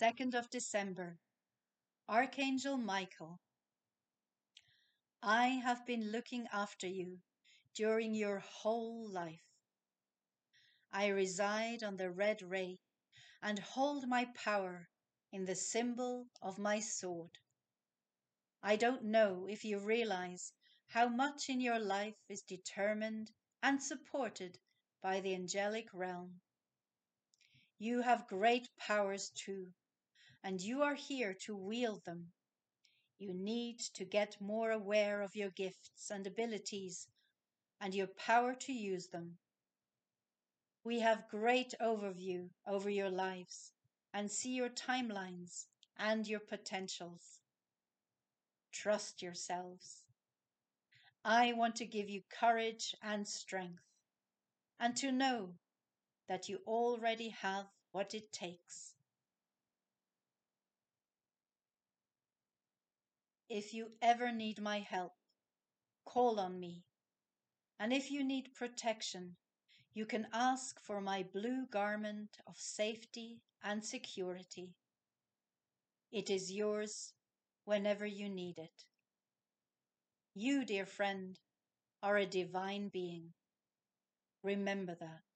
2nd of December, Archangel Michael, I have been looking after you during your whole life. I reside on the red ray and hold my power in the symbol of my sword. I don't know if you realize how much in your life is determined and supported by the angelic realm. You have great powers too, and you are here to wield them. You need to get more aware of your gifts and abilities and your power to use them. We have great overview over your lives and see your timelines and your potentials. Trust yourselves. I want to give you courage and strength and to know that you already have what it takes. If you ever need my help, call on me. And if you need protection, you can ask for my blue garment of safety and security. It is yours whenever you need it. You, dear friend, are a divine being. Remember that.